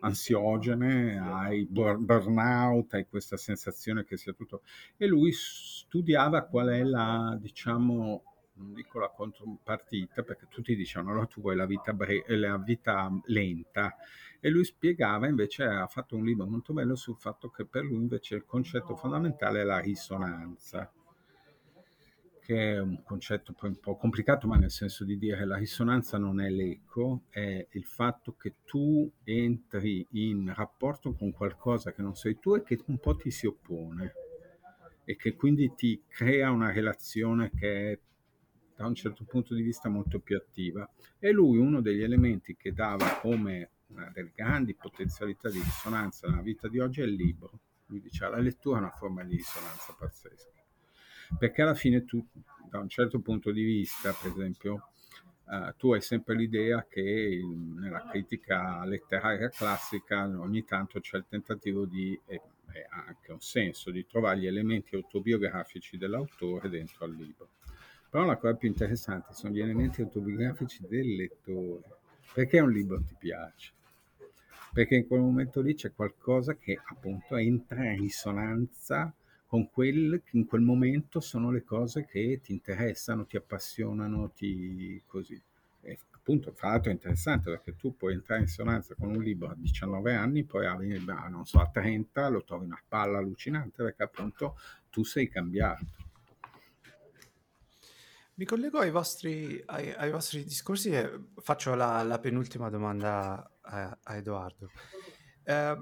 ansiogene, hai burnout, hai questa sensazione che sia tutto... E lui studiava qual è la, diciamo, non dico la contropartita, perché tutti dicevano, allora tu vuoi la vita, bre- la vita lenta, e lui spiegava, invece ha fatto un libro molto bello sul fatto che per lui invece il concetto fondamentale è la risonanza, che è un concetto poi un po' complicato, ma nel senso di dire la risonanza non è l'eco, è il fatto che tu entri in rapporto con qualcosa che non sei tu e che un po' ti si oppone e che quindi ti crea una relazione che è da un certo punto di vista molto più attiva. E lui uno degli elementi che dava come una delle grandi potenzialità di risonanza nella vita di oggi è il libro. Lui diceva la lettura è una forma di risonanza pazzesca. Perché alla fine tu, da un certo punto di vista, per esempio, Uh, tu hai sempre l'idea che nella critica letteraria classica ogni tanto c'è il tentativo di, e, e anche un senso, di trovare gli elementi autobiografici dell'autore dentro al libro. Però la cosa più interessante sono gli elementi autobiografici del lettore. Perché un libro ti piace? perché in quel momento lì c'è qualcosa che appunto entra in risonanza con quel che in quel momento sono le cose che ti interessano, ti appassionano, ti così. E appunto, fra l'altro è interessante perché tu puoi entrare in risonanza con un libro a 19 anni, poi a, so, a 30 lo trovi una palla allucinante perché appunto tu sei cambiato. Mi collego ai vostri, ai, ai vostri discorsi e faccio la, la penultima domanda a, a Edoardo. Eh,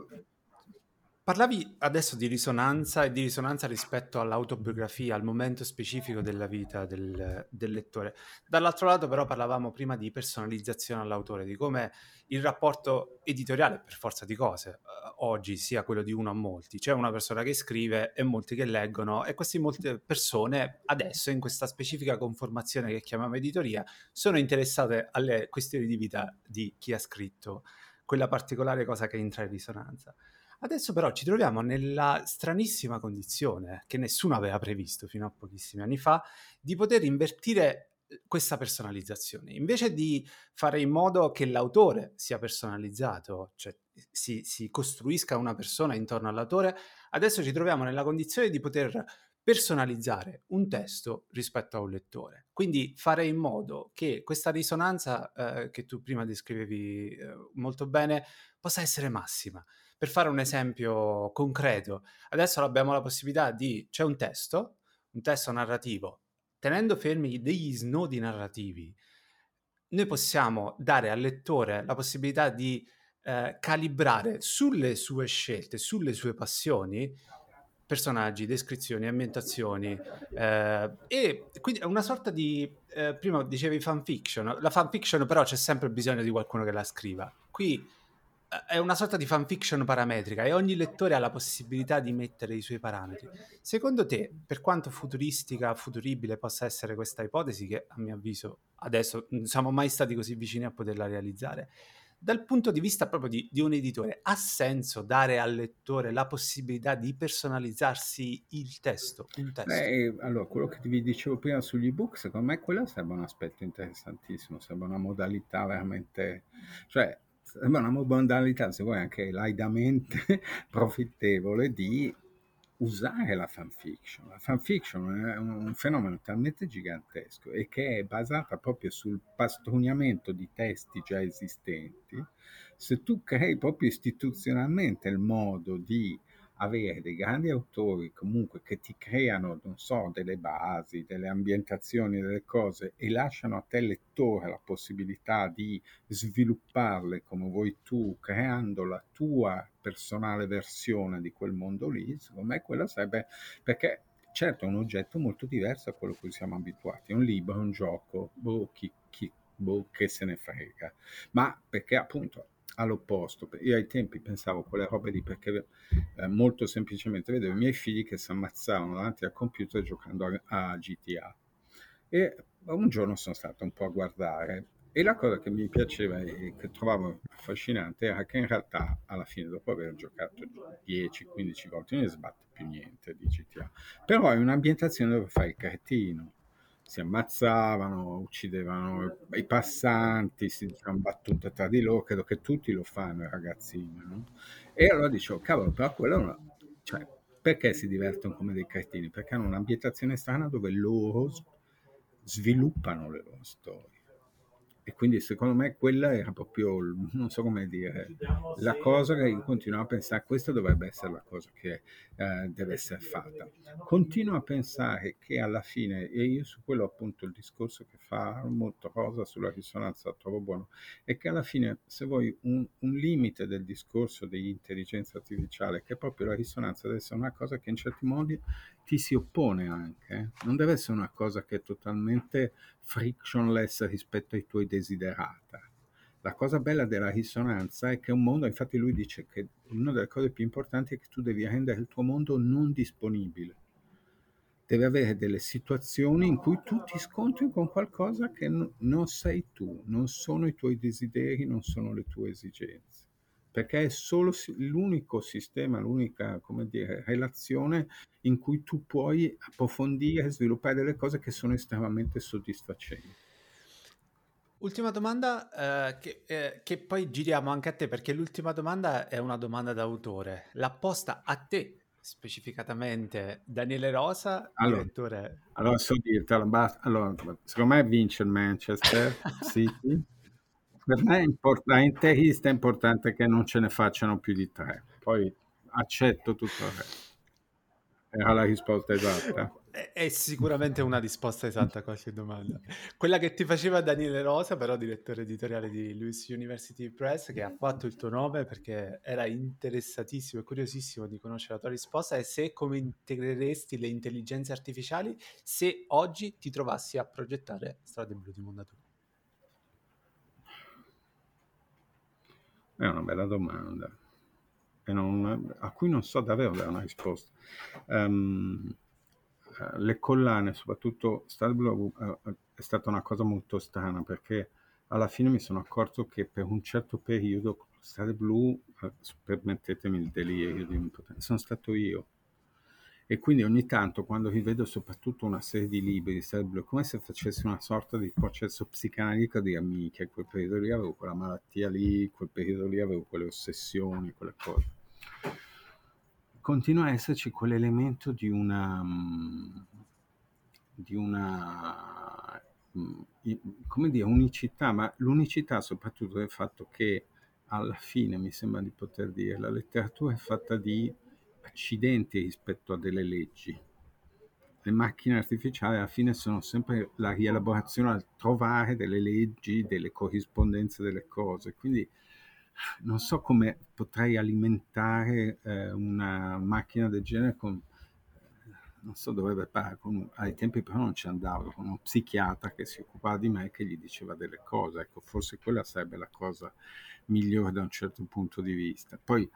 Parlavi adesso di risonanza e di risonanza rispetto all'autobiografia, al momento specifico della vita del, del, lettore. Dall'altro lato però parlavamo prima di personalizzazione all'autore, di come il rapporto editoriale, per forza di cose, eh, oggi sia quello di uno a molti. C'è una persona che scrive e molti che leggono e queste molte persone adesso in questa specifica conformazione che chiamiamo editoria sono interessate alle questioni di vita di chi ha scritto quella particolare cosa che entra in risonanza. Adesso però ci troviamo nella stranissima condizione che nessuno aveva previsto fino a pochissimi anni fa di poter invertire eh, questa personalizzazione. Invece di fare in modo che l'autore sia personalizzato, cioè si, si costruisca una persona intorno all'autore, adesso ci troviamo nella condizione di poter personalizzare un testo rispetto a un lettore. Quindi fare in modo che questa risonanza eh, che tu prima descrivevi eh, molto bene possa essere massima. Per fare un esempio concreto, adesso abbiamo la possibilità di, c'è un testo, un testo narrativo, tenendo fermi degli snodi narrativi, noi possiamo dare al lettore la possibilità di eh, calibrare sulle sue scelte, sulle sue passioni, personaggi, descrizioni, ambientazioni eh, e quindi è una sorta di, eh, prima dicevi fanfiction, la fanfiction però c'è sempre bisogno di qualcuno che la scriva. Qui è una sorta di fanfiction parametrica e ogni lettore ha la possibilità di mettere i suoi parametri. Secondo te, per quanto futuristica, futuribile possa essere questa ipotesi, che a mio avviso adesso non siamo mai stati così vicini a poterla realizzare, dal punto di vista proprio di, di un editore, ha senso dare al lettore la possibilità di personalizzarsi il testo, testo? Beh, allora, quello che vi dicevo prima sugli ebook, secondo me quello sarebbe un aspetto interessantissimo, sembra una modalità veramente... Cioè, sembra una modalità, se vuoi, anche laidamente profittevole di usare la fanfiction. La fanfiction è un fenomeno talmente gigantesco e che è basata proprio sul pastrugnato di testi già esistenti. Se tu crei proprio istituzionalmente il modo di avere dei grandi autori comunque che ti creano, non so, delle basi, delle ambientazioni, delle cose e lasciano a te lettore la possibilità di svilupparle come vuoi tu, creando la tua personale versione di quel mondo lì, secondo me quella sarebbe perché certo è un oggetto molto diverso da quello a cui siamo abituati, è un libro, un gioco, boh, chi, chi, boh, che se ne frega, ma perché appunto all'opposto. Io ai tempi pensavo quelle robe lì perché eh, molto semplicemente vedevo i miei figli che si ammazzavano davanti al computer giocando a, a GTA. E un giorno sono stato un po' a guardare e la cosa che mi piaceva e che trovavo affascinante era che in realtà alla fine, dopo aver giocato 10-15 volte, non ne sbatte più niente di GTA. Però è un'ambientazione dove fai il cretino, si ammazzavano, uccidevano i passanti, si dicevano battute tra di loro, credo che tutti lo fanno ragazzini, no? E allora dicevo, cavolo, però quello è una... Cioè, perché si divertono come dei cretini? Perché hanno un'ambientazione strana dove loro sviluppano le loro storie. E quindi secondo me quella era proprio, non so come dire, la cosa che io continuo a pensare, questa dovrebbe essere la cosa che eh, deve essere fatta. Continuo a pensare che alla fine, e io su quello appunto il discorso che fa molto Rosa sulla risonanza trovo buono, è che alla fine se vuoi un, un limite del discorso dell'intelligenza artificiale, che proprio la risonanza deve essere una cosa che in certi modi ti si oppone anche, non deve essere una cosa che è totalmente frictionless rispetto ai tuoi desiderata. La cosa bella della risonanza è che un mondo, infatti lui dice che una delle cose più importanti è che tu devi rendere il tuo mondo non disponibile. Deve avere delle situazioni in cui tu ti scontri con qualcosa che non sei tu, non sono i tuoi desideri, non sono le tue esigenze perché è solo l'unico sistema, l'unica come dire, relazione in cui tu puoi approfondire e sviluppare delle cose che sono estremamente soddisfacenti. Ultima domanda eh, che, eh, che, poi giriamo anche a te perché l'ultima domanda è una domanda d'autore. L'ha posta a te specificatamente Daniele Rosa, allora, direttore... Allora, so dirtela, allora, secondo me vince il Manchester City. Per me è importante, è importante che non ce ne facciano più di tre. Poi accetto tutto il resto. Era la risposta esatta. È sicuramente una risposta esatta a qualche domanda. Quella che ti faceva Daniele Rosa, però direttore editoriale di Lewis University Press, che ha fatto il tuo nome perché era interessatissimo e curiosissimo di conoscere la tua risposta, è se come integreresti le intelligenze artificiali se oggi ti trovassi a progettare Strade Blu di Mondadori. È una bella domanda non, a cui non so davvero dare una risposta. Um, le collane, soprattutto Star Blue, uh, è stata una cosa molto strana perché alla fine mi sono accorto che per un certo periodo Star Blu, uh, permettetemi il delirio di impotenza, sono stato io. E quindi ogni tanto quando rivedo soprattutto una serie di libri è come se facessi una sorta di processo psicanalitico di amiche, quel periodo lì avevo quella malattia lì, quel periodo lì avevo quelle ossessioni, quelle cose. Continua a esserci quell'elemento di una, mm, di una mm, come dire, unicità, ma l'unicità soprattutto del fatto che alla fine mi sembra di poter dire la letteratura è fatta di accidenti rispetto a delle leggi. Le macchine artificiali alla fine sono sempre la rielaborazione al trovare delle leggi, delle corrispondenze delle cose. Quindi non so come potrei alimentare eh, una macchina del genere con, non so dove parlare, con, ai tempi però non ci andavo, con uno psichiatra che si occupava di me e che gli diceva delle cose, ecco, forse quella sarebbe la cosa migliore da un certo punto di vista. Poi,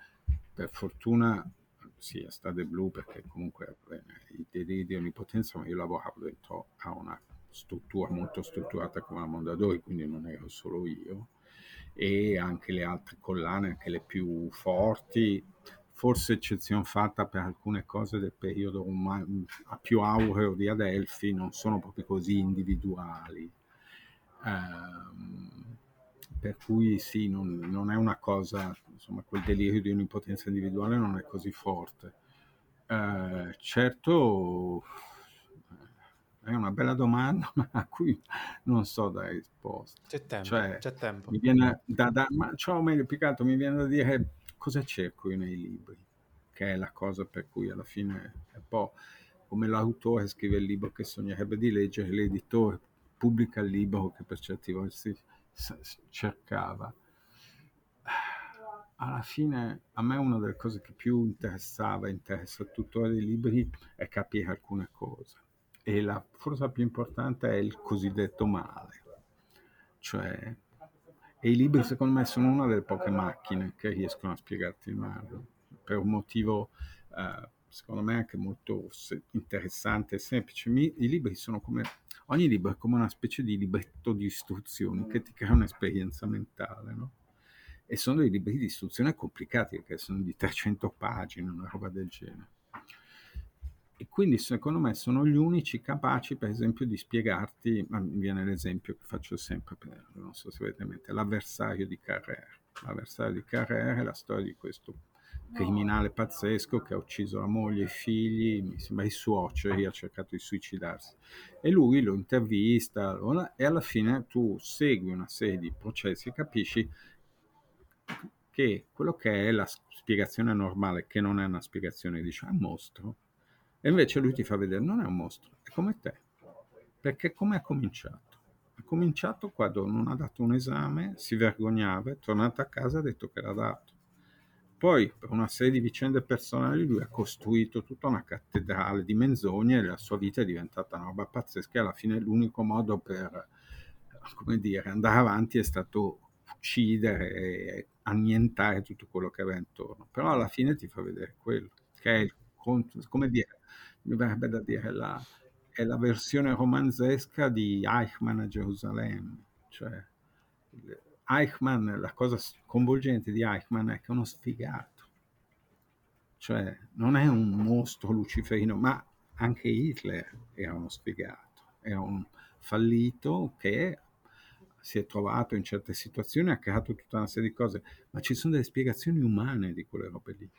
per fortuna, sì, è Stade Blu perché comunque i deliri di onnipotenza, ma io lavoravo dentro a una struttura molto strutturata come la Mondadori, quindi non ero solo io e anche le altre collane, anche le più forti, forse eccezione fatta per alcune cose del periodo più aureo di Adelphi, non sono proprio così individuali. Eh, per cui sì, non, non, è una cosa, insomma, quel delirio di un'impotenza individuale non è così forte. Eh, certo, è una bella domanda, ma a cui non so dare risposta. C'è tempo, cioè, c'è tempo. Mi viene da, da, ma cioè, meglio, più che altro mi viene da dire cosa cerco io nei libri, che è la cosa per cui alla fine è un po' come l'autore scrive il libro che sognerebbe di leggere, l'editore pubblica il libro che per certi versi cercava. Alla fine a me una delle cose che più interessava, interessa tuttora dei libri, è capire alcune cose e la forza più importante è il cosiddetto male. Cioè, e i libri secondo me sono una delle poche macchine che riescono a spiegarti il male, per un motivo eh, secondo me anche molto interessante e semplice. Mi, I libri sono come, ogni libro è come una specie di libretto di istruzioni che ti crea un'esperienza mentale, no? E sono dei libri di istruzione complicati, perché sono di 300 pagine, una roba del genere. E quindi secondo me sono gli unici capaci, per esempio, di spiegarti, ma mi viene l'esempio che faccio sempre, per, non so se avete in mente, l'avversario di Carrère. L'avversario di Carrère è la storia di questo criminale pazzesco che ha ucciso la moglie, i figli, mi sembra i suoceri, ha cercato di suicidarsi. E lui lo intervista e alla fine tu segui una serie di processi e capisci che quello che è la spiegazione normale, che non è una spiegazione, dice, è un mostro, e invece lui ti fa vedere, non è un mostro, è come te. Perché come ha cominciato? Ha cominciato quando non ha dato un esame, si vergognava, è tornato a casa e ha detto che l'ha dato. Poi, per una serie di vicende personali, lui ha costruito tutta una cattedrale di menzogne e la sua vita è diventata una roba pazzesca e alla fine l'unico modo per, come dire, andare avanti è stato uccidere e annientare tutto quello che aveva intorno. Però alla fine ti fa vedere quello, che è il, come dire, mi verrebbe da dire, la, è la versione romanzesca di Eichmann a Gerusalemme. Cioè, Eichmann, la cosa sconvolgente di Eichmann è che è uno sfigato. Cioè, non è un mostro luciferino, ma anche Hitler era uno sfigato, era un fallito che si è trovato in certe situazioni, ha creato tutta una serie di cose, ma ci sono delle spiegazioni umane di quelle robe lì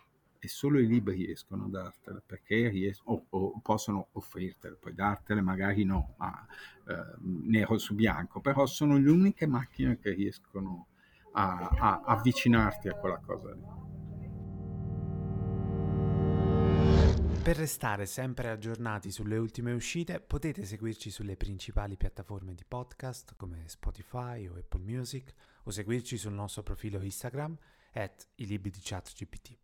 e solo i libri riescono a dartele perché riescono, o, o, possono offrirtele, poi dartele magari no, ma eh, nero su bianco, però sono le uniche macchine che riescono a, a avvicinarti a quella cosa lì. Per restare sempre aggiornati sulle ultime uscite potete seguirci sulle principali piattaforme di podcast come Spotify o Apple Music o seguirci sul nostro profilo Instagram at i libri di ChatGPT.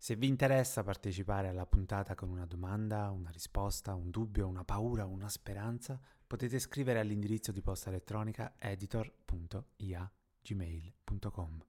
Se vi interessa partecipare alla puntata con una domanda, una risposta, un dubbio, una paura una speranza, potete scrivere all'indirizzo di posta elettronica editor.ia.gmail.com.